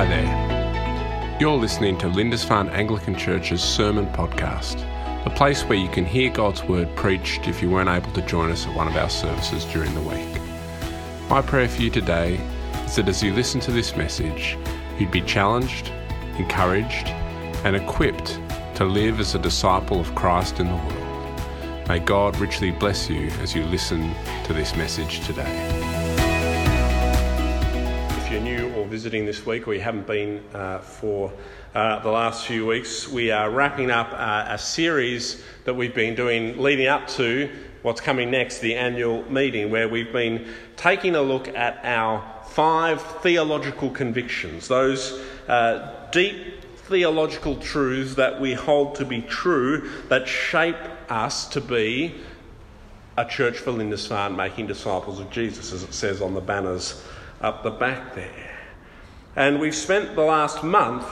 Hi there. You're listening to Lindisfarne Anglican Church's Sermon Podcast, the place where you can hear God's Word preached if you weren't able to join us at one of our services during the week. My prayer for you today is that as you listen to this message, you'd be challenged, encouraged, and equipped to live as a disciple of Christ in the world. May God richly bless you as you listen to this message today visiting this week, or you haven't been uh, for uh, the last few weeks, we are wrapping up uh, a series that we've been doing leading up to what's coming next, the annual meeting, where we've been taking a look at our five theological convictions, those uh, deep theological truths that we hold to be true that shape us to be a church for Lindisfarne making disciples of Jesus, as it says on the banners up the back there. And we've spent the last month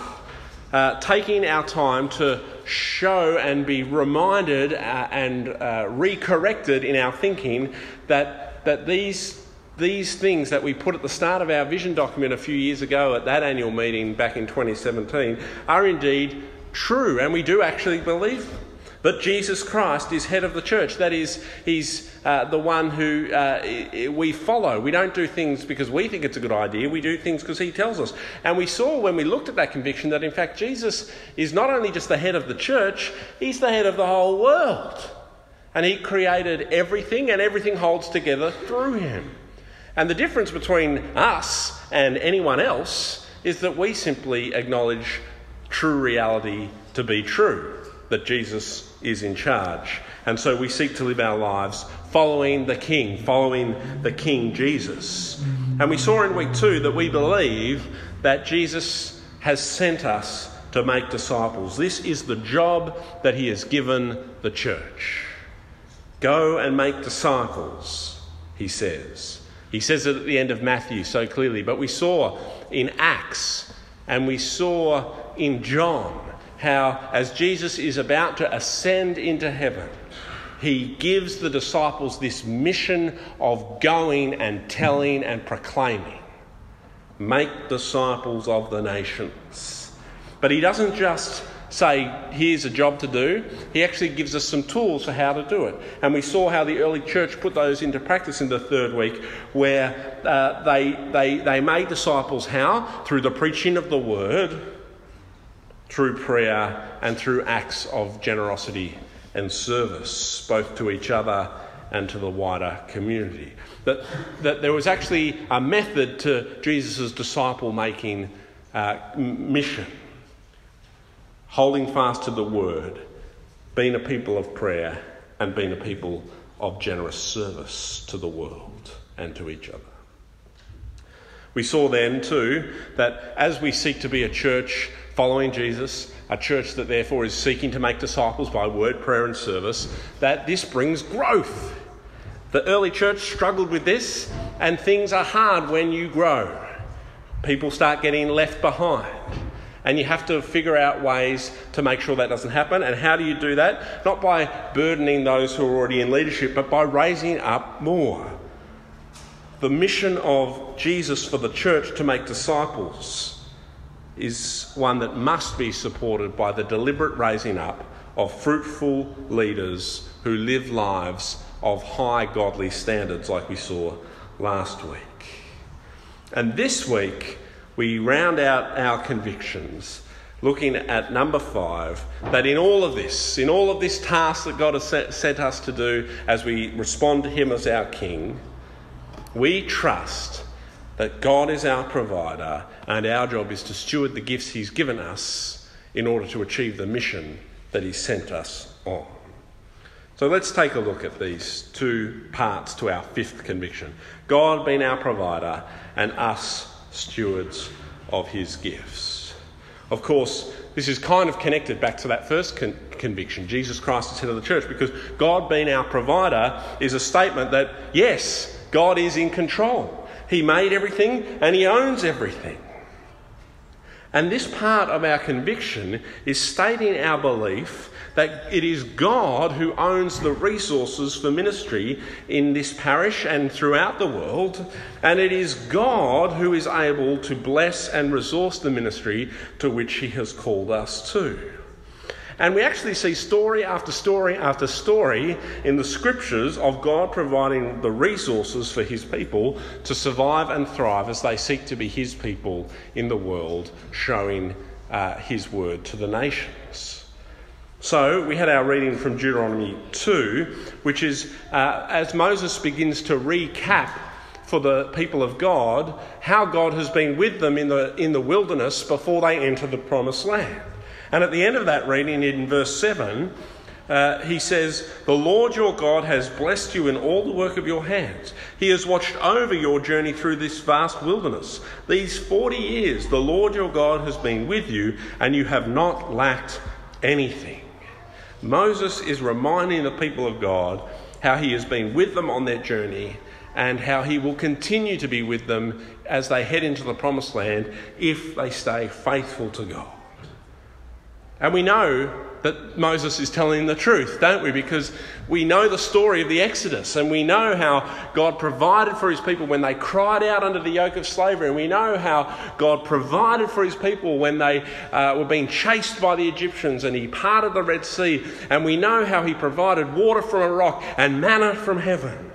uh, taking our time to show and be reminded uh, and uh, recorrected in our thinking that, that these, these things that we put at the start of our vision document a few years ago at that annual meeting back in 2017 are indeed true, and we do actually believe them. But Jesus Christ is head of the church. That is, he's uh, the one who uh, we follow. We don't do things because we think it's a good idea, we do things because he tells us. And we saw when we looked at that conviction that, in fact, Jesus is not only just the head of the church, he's the head of the whole world. And he created everything, and everything holds together through him. And the difference between us and anyone else is that we simply acknowledge true reality to be true that Jesus is in charge. And so we seek to live our lives following the King, following the King Jesus. And we saw in week two that we believe that Jesus has sent us to make disciples. This is the job that he has given the church. Go and make disciples, he says. He says it at the end of Matthew so clearly, but we saw in Acts and we saw in John how, as Jesus is about to ascend into heaven, he gives the disciples this mission of going and telling and proclaiming. Make disciples of the nations. But he doesn't just say, here's a job to do. He actually gives us some tools for how to do it. And we saw how the early church put those into practice in the third week, where uh, they, they, they made disciples how? Through the preaching of the word through prayer and through acts of generosity and service, both to each other and to the wider community. That, that there was actually a method to Jesus' disciple making uh, mission holding fast to the word, being a people of prayer, and being a people of generous service to the world and to each other. We saw then, too, that as we seek to be a church following Jesus, a church that therefore is seeking to make disciples by word, prayer, and service, that this brings growth. The early church struggled with this, and things are hard when you grow. People start getting left behind. And you have to figure out ways to make sure that doesn't happen. And how do you do that? Not by burdening those who are already in leadership, but by raising up more. The mission of Jesus for the church to make disciples is one that must be supported by the deliberate raising up of fruitful leaders who live lives of high godly standards, like we saw last week. And this week, we round out our convictions looking at number five that in all of this, in all of this task that God has set, us to do as we respond to Him as our King, we trust that God is our provider and our job is to steward the gifts He's given us in order to achieve the mission that He sent us on. So let's take a look at these two parts to our fifth conviction God being our provider and us stewards of His gifts. Of course, this is kind of connected back to that first con- conviction Jesus Christ is head of the church because God being our provider is a statement that, yes, God is in control. He made everything and He owns everything. And this part of our conviction is stating our belief that it is God who owns the resources for ministry in this parish and throughout the world, and it is God who is able to bless and resource the ministry to which He has called us to. And we actually see story after story after story in the scriptures of God providing the resources for his people to survive and thrive as they seek to be his people in the world, showing uh, his word to the nations. So we had our reading from Deuteronomy 2, which is uh, as Moses begins to recap for the people of God how God has been with them in the, in the wilderness before they enter the promised land. And at the end of that reading, in verse 7, uh, he says, The Lord your God has blessed you in all the work of your hands. He has watched over your journey through this vast wilderness. These 40 years, the Lord your God has been with you, and you have not lacked anything. Moses is reminding the people of God how he has been with them on their journey and how he will continue to be with them as they head into the promised land if they stay faithful to God. And we know that Moses is telling the truth, don't we? Because we know the story of the Exodus and we know how God provided for his people when they cried out under the yoke of slavery. And we know how God provided for his people when they uh, were being chased by the Egyptians and he parted the Red Sea. And we know how he provided water from a rock and manna from heaven.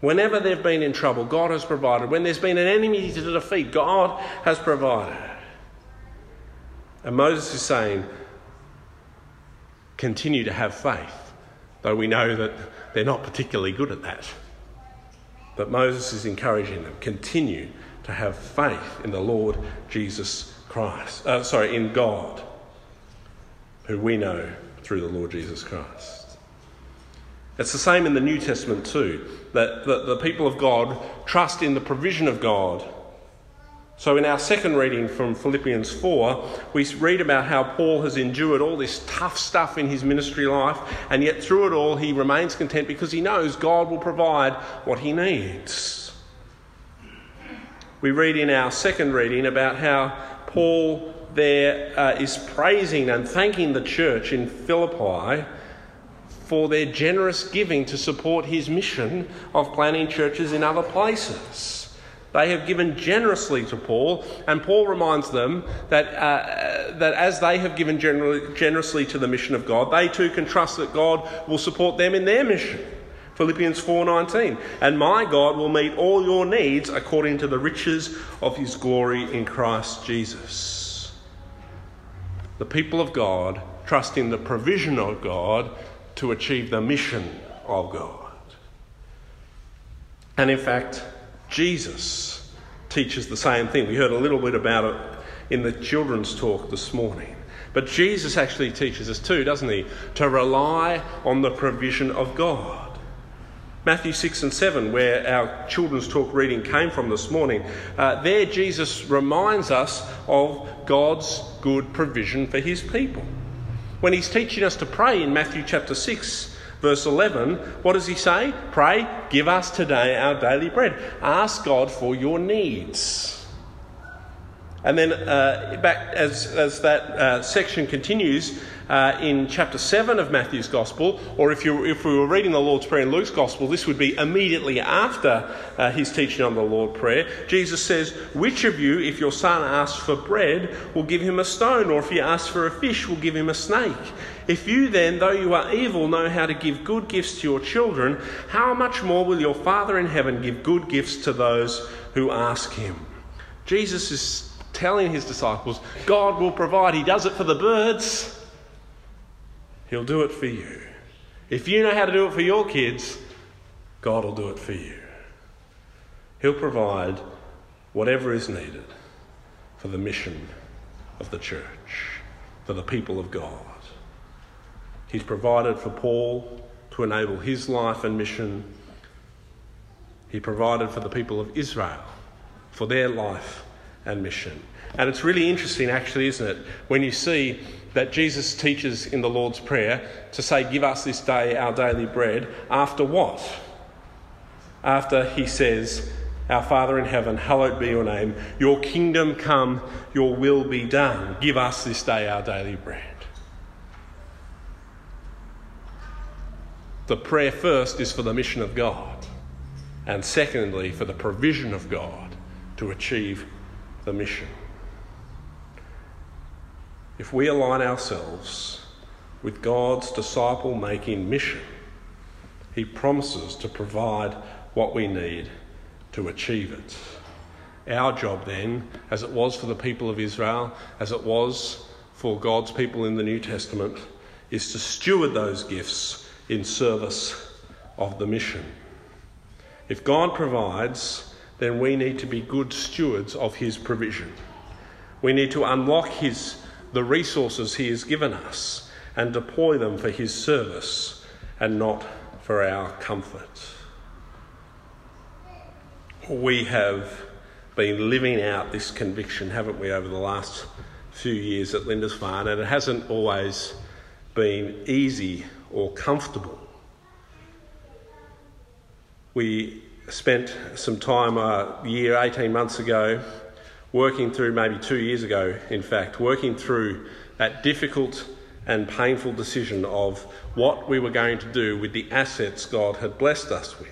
Whenever they've been in trouble, God has provided. When there's been an enemy to defeat, God has provided. And Moses is saying, continue to have faith, though we know that they're not particularly good at that. But Moses is encouraging them, continue to have faith in the Lord Jesus Christ. Uh, sorry, in God, who we know through the Lord Jesus Christ. It's the same in the New Testament too, that the, the people of God trust in the provision of God so, in our second reading from Philippians 4, we read about how Paul has endured all this tough stuff in his ministry life, and yet through it all, he remains content because he knows God will provide what he needs. We read in our second reading about how Paul there uh, is praising and thanking the church in Philippi for their generous giving to support his mission of planting churches in other places. They have given generously to Paul, and Paul reminds them that, uh, that as they have given generously to the mission of God, they too can trust that God will support them in their mission. Philippians 4:19 and my God will meet all your needs according to the riches of his glory in Christ Jesus. The people of God trust in the provision of God to achieve the mission of God. And in fact, Jesus teaches the same thing. We heard a little bit about it in the children's talk this morning. But Jesus actually teaches us too, doesn't he? To rely on the provision of God. Matthew 6 and 7, where our children's talk reading came from this morning, uh, there Jesus reminds us of God's good provision for his people. When he's teaching us to pray in Matthew chapter 6, Verse 11, what does he say? Pray, give us today our daily bread. Ask God for your needs. And then, uh, back as, as that uh, section continues, uh, in chapter 7 of Matthew's Gospel, or if, you, if we were reading the Lord's Prayer in Luke's Gospel, this would be immediately after uh, his teaching on the Lord's Prayer. Jesus says, Which of you, if your son asks for bread, will give him a stone, or if he asks for a fish, will give him a snake? If you then, though you are evil, know how to give good gifts to your children, how much more will your Father in heaven give good gifts to those who ask him? Jesus is telling his disciples, God will provide. He does it for the birds. He'll do it for you. If you know how to do it for your kids, God will do it for you. He'll provide whatever is needed for the mission of the church, for the people of God. He's provided for Paul to enable his life and mission. He provided for the people of Israel for their life and mission. And it's really interesting, actually, isn't it, when you see that Jesus teaches in the Lord's Prayer to say, Give us this day our daily bread, after what? After he says, Our Father in heaven, hallowed be your name. Your kingdom come, your will be done. Give us this day our daily bread. The prayer first is for the mission of God, and secondly, for the provision of God to achieve the mission. If we align ourselves with God's disciple making mission, He promises to provide what we need to achieve it. Our job then, as it was for the people of Israel, as it was for God's people in the New Testament, is to steward those gifts in service of the mission. If God provides, then we need to be good stewards of His provision. We need to unlock His, the resources He has given us and deploy them for His service and not for our comfort we have been living out this conviction, haven't we, over the last few years at Lindisfarne, and it hasn't always been easy or comfortable. We spent some time uh, a year, 18 months ago, working through, maybe two years ago, in fact, working through that difficult and painful decision of what we were going to do with the assets God had blessed us with.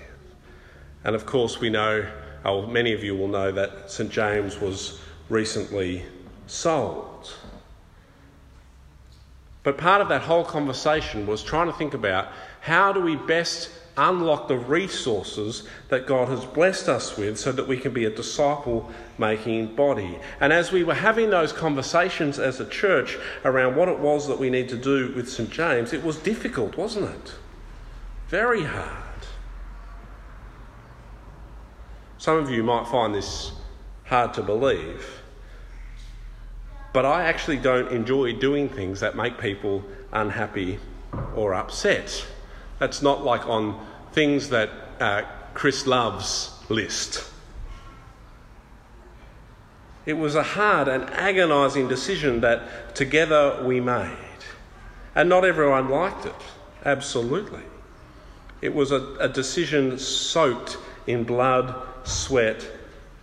And of course, we know Oh, many of you will know that St James was recently sold. But part of that whole conversation was trying to think about how do we best unlock the resources that God has blessed us with so that we can be a disciple making body. And as we were having those conversations as a church around what it was that we need to do with St James, it was difficult, wasn't it? Very hard. Some of you might find this hard to believe, but I actually don't enjoy doing things that make people unhappy or upset. That's not like on things that uh, Chris loves list. It was a hard and agonising decision that together we made. And not everyone liked it, absolutely. It was a, a decision soaked in blood sweat,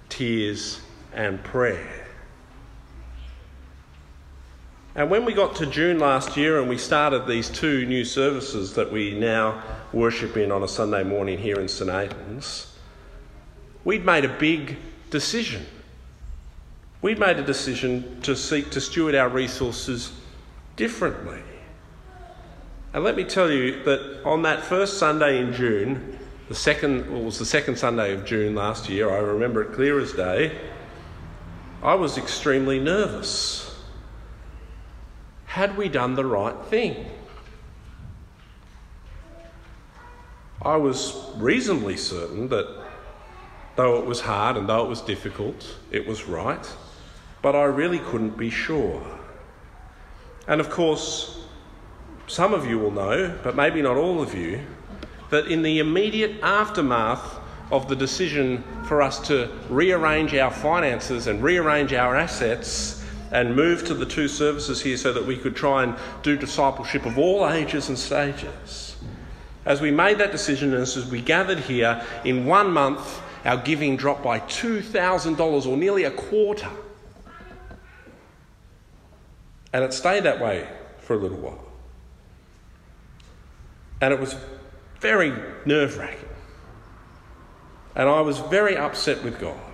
tears, and prayer. And when we got to June last year and we started these two new services that we now worship in on a Sunday morning here in St Aidan's, we'd made a big decision. We'd made a decision to seek to steward our resources differently. And let me tell you that on that first Sunday in June, the second well, was the second Sunday of June last year. I remember it clear as day. I was extremely nervous. Had we done the right thing? I was reasonably certain that though it was hard and though it was difficult, it was right, but I really couldn't be sure. And of course, some of you will know, but maybe not all of you, that in the immediate aftermath of the decision for us to rearrange our finances and rearrange our assets and move to the two services here so that we could try and do discipleship of all ages and stages. As we made that decision and as we gathered here, in one month, our giving dropped by $2,000 or nearly a quarter. And it stayed that way for a little while. And it was very nerve wracking. And I was very upset with God.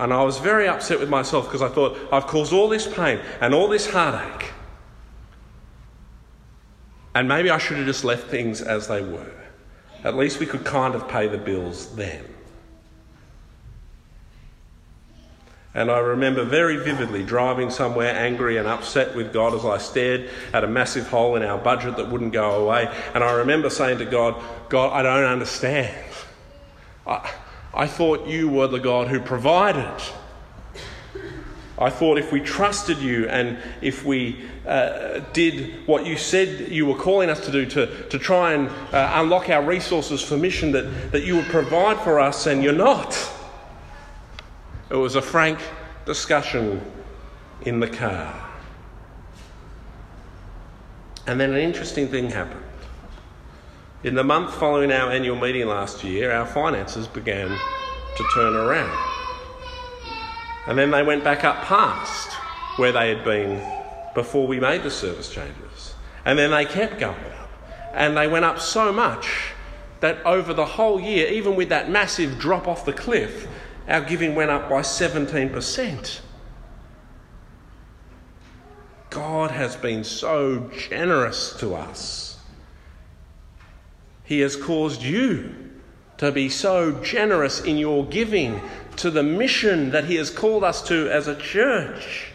And I was very upset with myself because I thought, I've caused all this pain and all this heartache. And maybe I should have just left things as they were. At least we could kind of pay the bills then. And I remember very vividly driving somewhere angry and upset with God as I stared at a massive hole in our budget that wouldn't go away. And I remember saying to God, God, I don't understand. I, I thought you were the God who provided. I thought if we trusted you and if we uh, did what you said you were calling us to do to, to try and uh, unlock our resources for mission, that, that you would provide for us, and you're not. It was a frank discussion in the car. And then an interesting thing happened. In the month following our annual meeting last year, our finances began to turn around. And then they went back up past where they had been before we made the service changes. And then they kept going up. And they went up so much that over the whole year, even with that massive drop off the cliff, our giving went up by 17%. God has been so generous to us. He has caused you to be so generous in your giving to the mission that He has called us to as a church.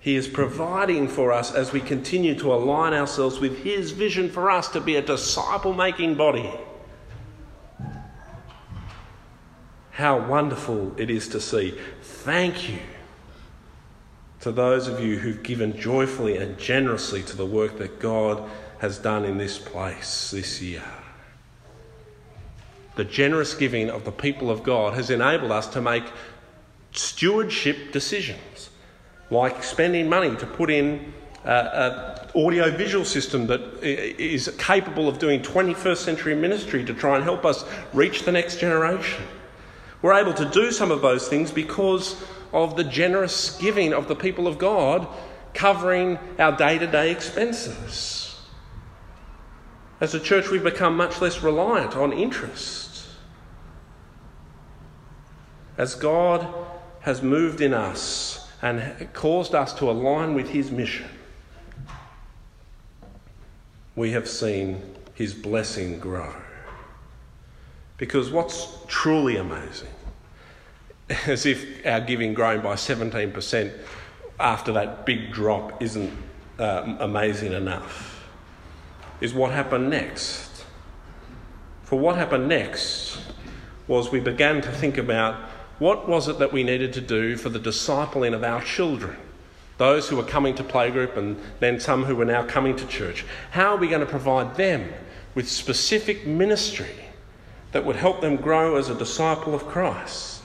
He is providing for us as we continue to align ourselves with His vision for us to be a disciple making body. How wonderful it is to see. Thank you to those of you who've given joyfully and generously to the work that God has done in this place this year. The generous giving of the people of God has enabled us to make stewardship decisions, like spending money to put in an audio visual system that is capable of doing 21st century ministry to try and help us reach the next generation. We're able to do some of those things because of the generous giving of the people of God covering our day to day expenses. As a church, we've become much less reliant on interest. As God has moved in us and caused us to align with His mission, we have seen His blessing grow. Because what's truly amazing, as if our giving growing by 17% after that big drop isn't uh, amazing enough, is what happened next. For what happened next was we began to think about what was it that we needed to do for the discipling of our children, those who were coming to playgroup and then some who were now coming to church. How are we going to provide them with specific ministry that would help them grow as a disciple of Christ.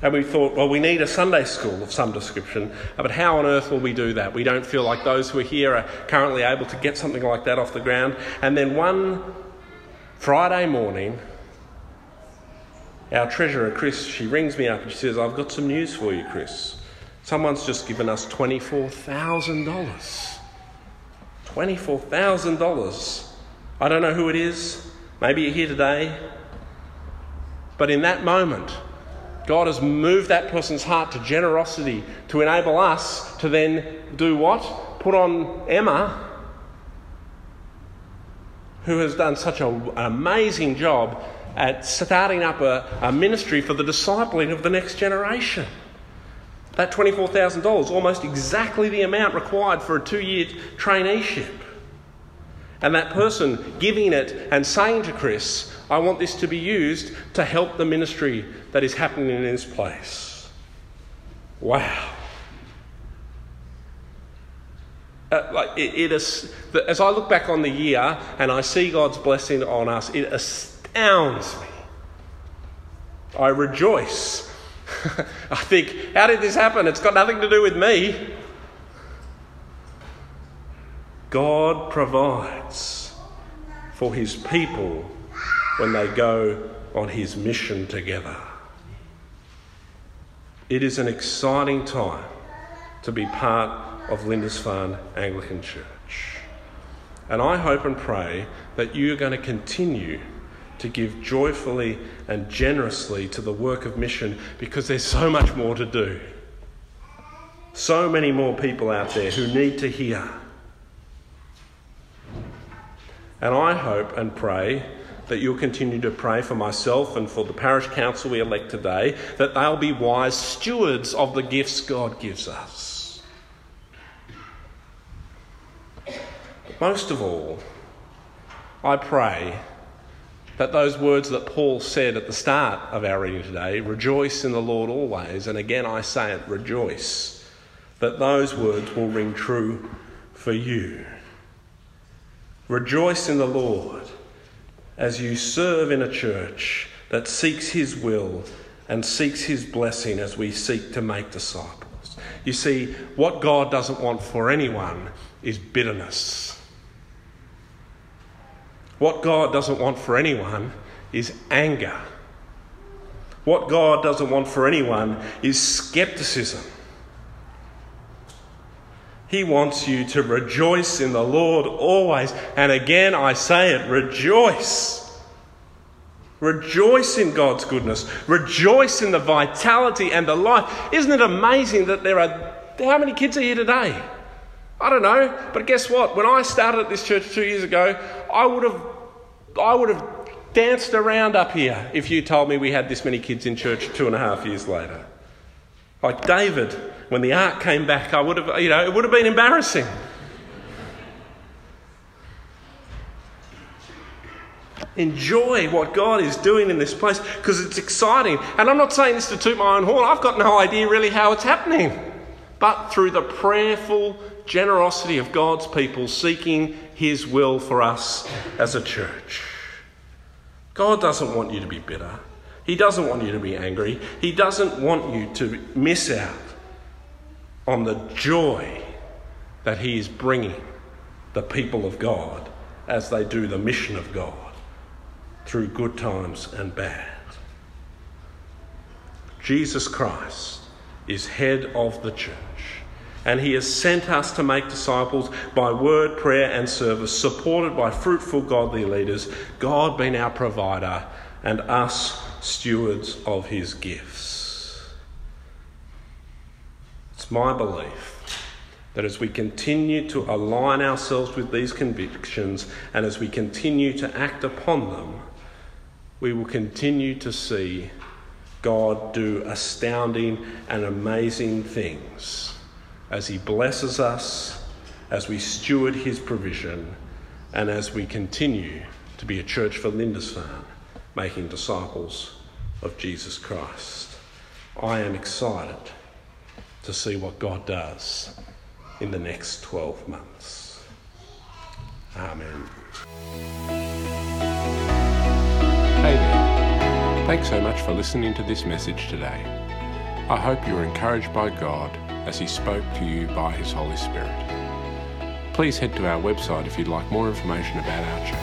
And we thought, well, we need a Sunday school of some description, uh, but how on earth will we do that? We don't feel like those who are here are currently able to get something like that off the ground. And then one Friday morning, our treasurer, Chris, she rings me up and she says, I've got some news for you, Chris. Someone's just given us $24,000. $24,000. I don't know who it is. Maybe you're here today, but in that moment, God has moved that person's heart to generosity to enable us to then do what? Put on Emma, who has done such a, an amazing job at starting up a, a ministry for the discipling of the next generation. That $24,000, almost exactly the amount required for a two year traineeship. And that person giving it and saying to Chris, I want this to be used to help the ministry that is happening in this place. Wow. Uh, like it, it is, as I look back on the year and I see God's blessing on us, it astounds me. I rejoice. I think, how did this happen? It's got nothing to do with me. God provides for his people when they go on his mission together. It is an exciting time to be part of Lindisfarne Anglican Church. And I hope and pray that you're going to continue to give joyfully and generously to the work of mission because there's so much more to do. So many more people out there who need to hear and I hope and pray that you'll continue to pray for myself and for the parish council we elect today, that they'll be wise stewards of the gifts God gives us. Most of all, I pray that those words that Paul said at the start of our reading today, rejoice in the Lord always, and again I say it, rejoice, that those words will ring true for you. Rejoice in the Lord as you serve in a church that seeks His will and seeks His blessing as we seek to make disciples. You see, what God doesn't want for anyone is bitterness. What God doesn't want for anyone is anger. What God doesn't want for anyone is skepticism. He wants you to rejoice in the Lord always. And again, I say it rejoice. Rejoice in God's goodness. Rejoice in the vitality and the life. Isn't it amazing that there are. How many kids are here today? I don't know, but guess what? When I started at this church two years ago, I would have, I would have danced around up here if you told me we had this many kids in church two and a half years later. Like David, when the ark came back, I would have, you know, it would have been embarrassing. Enjoy what God is doing in this place because it's exciting. And I'm not saying this to toot my own horn, I've got no idea really how it's happening. But through the prayerful generosity of God's people seeking His will for us as a church. God doesn't want you to be bitter. He doesn't want you to be angry. He doesn't want you to miss out on the joy that He is bringing the people of God as they do the mission of God through good times and bad. Jesus Christ is head of the church, and he has sent us to make disciples by word, prayer, and service, supported by fruitful, godly leaders, God being our provider, and us stewards of his gifts. My belief that as we continue to align ourselves with these convictions and as we continue to act upon them, we will continue to see God do astounding and amazing things as He blesses us, as we steward His provision, and as we continue to be a church for Lindisfarne, making disciples of Jesus Christ. I am excited to see what God does in the next 12 months. Amen. Hey there. Thanks so much for listening to this message today. I hope you were encouraged by God as He spoke to you by His Holy Spirit. Please head to our website if you'd like more information about our church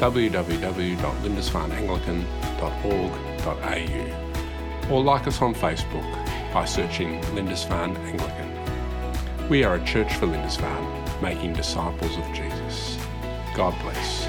www.lindisfarneanglican.org.au or like us on Facebook by searching Lindisfarne Anglican. We are a church for Lindisfarne, making disciples of Jesus. God bless.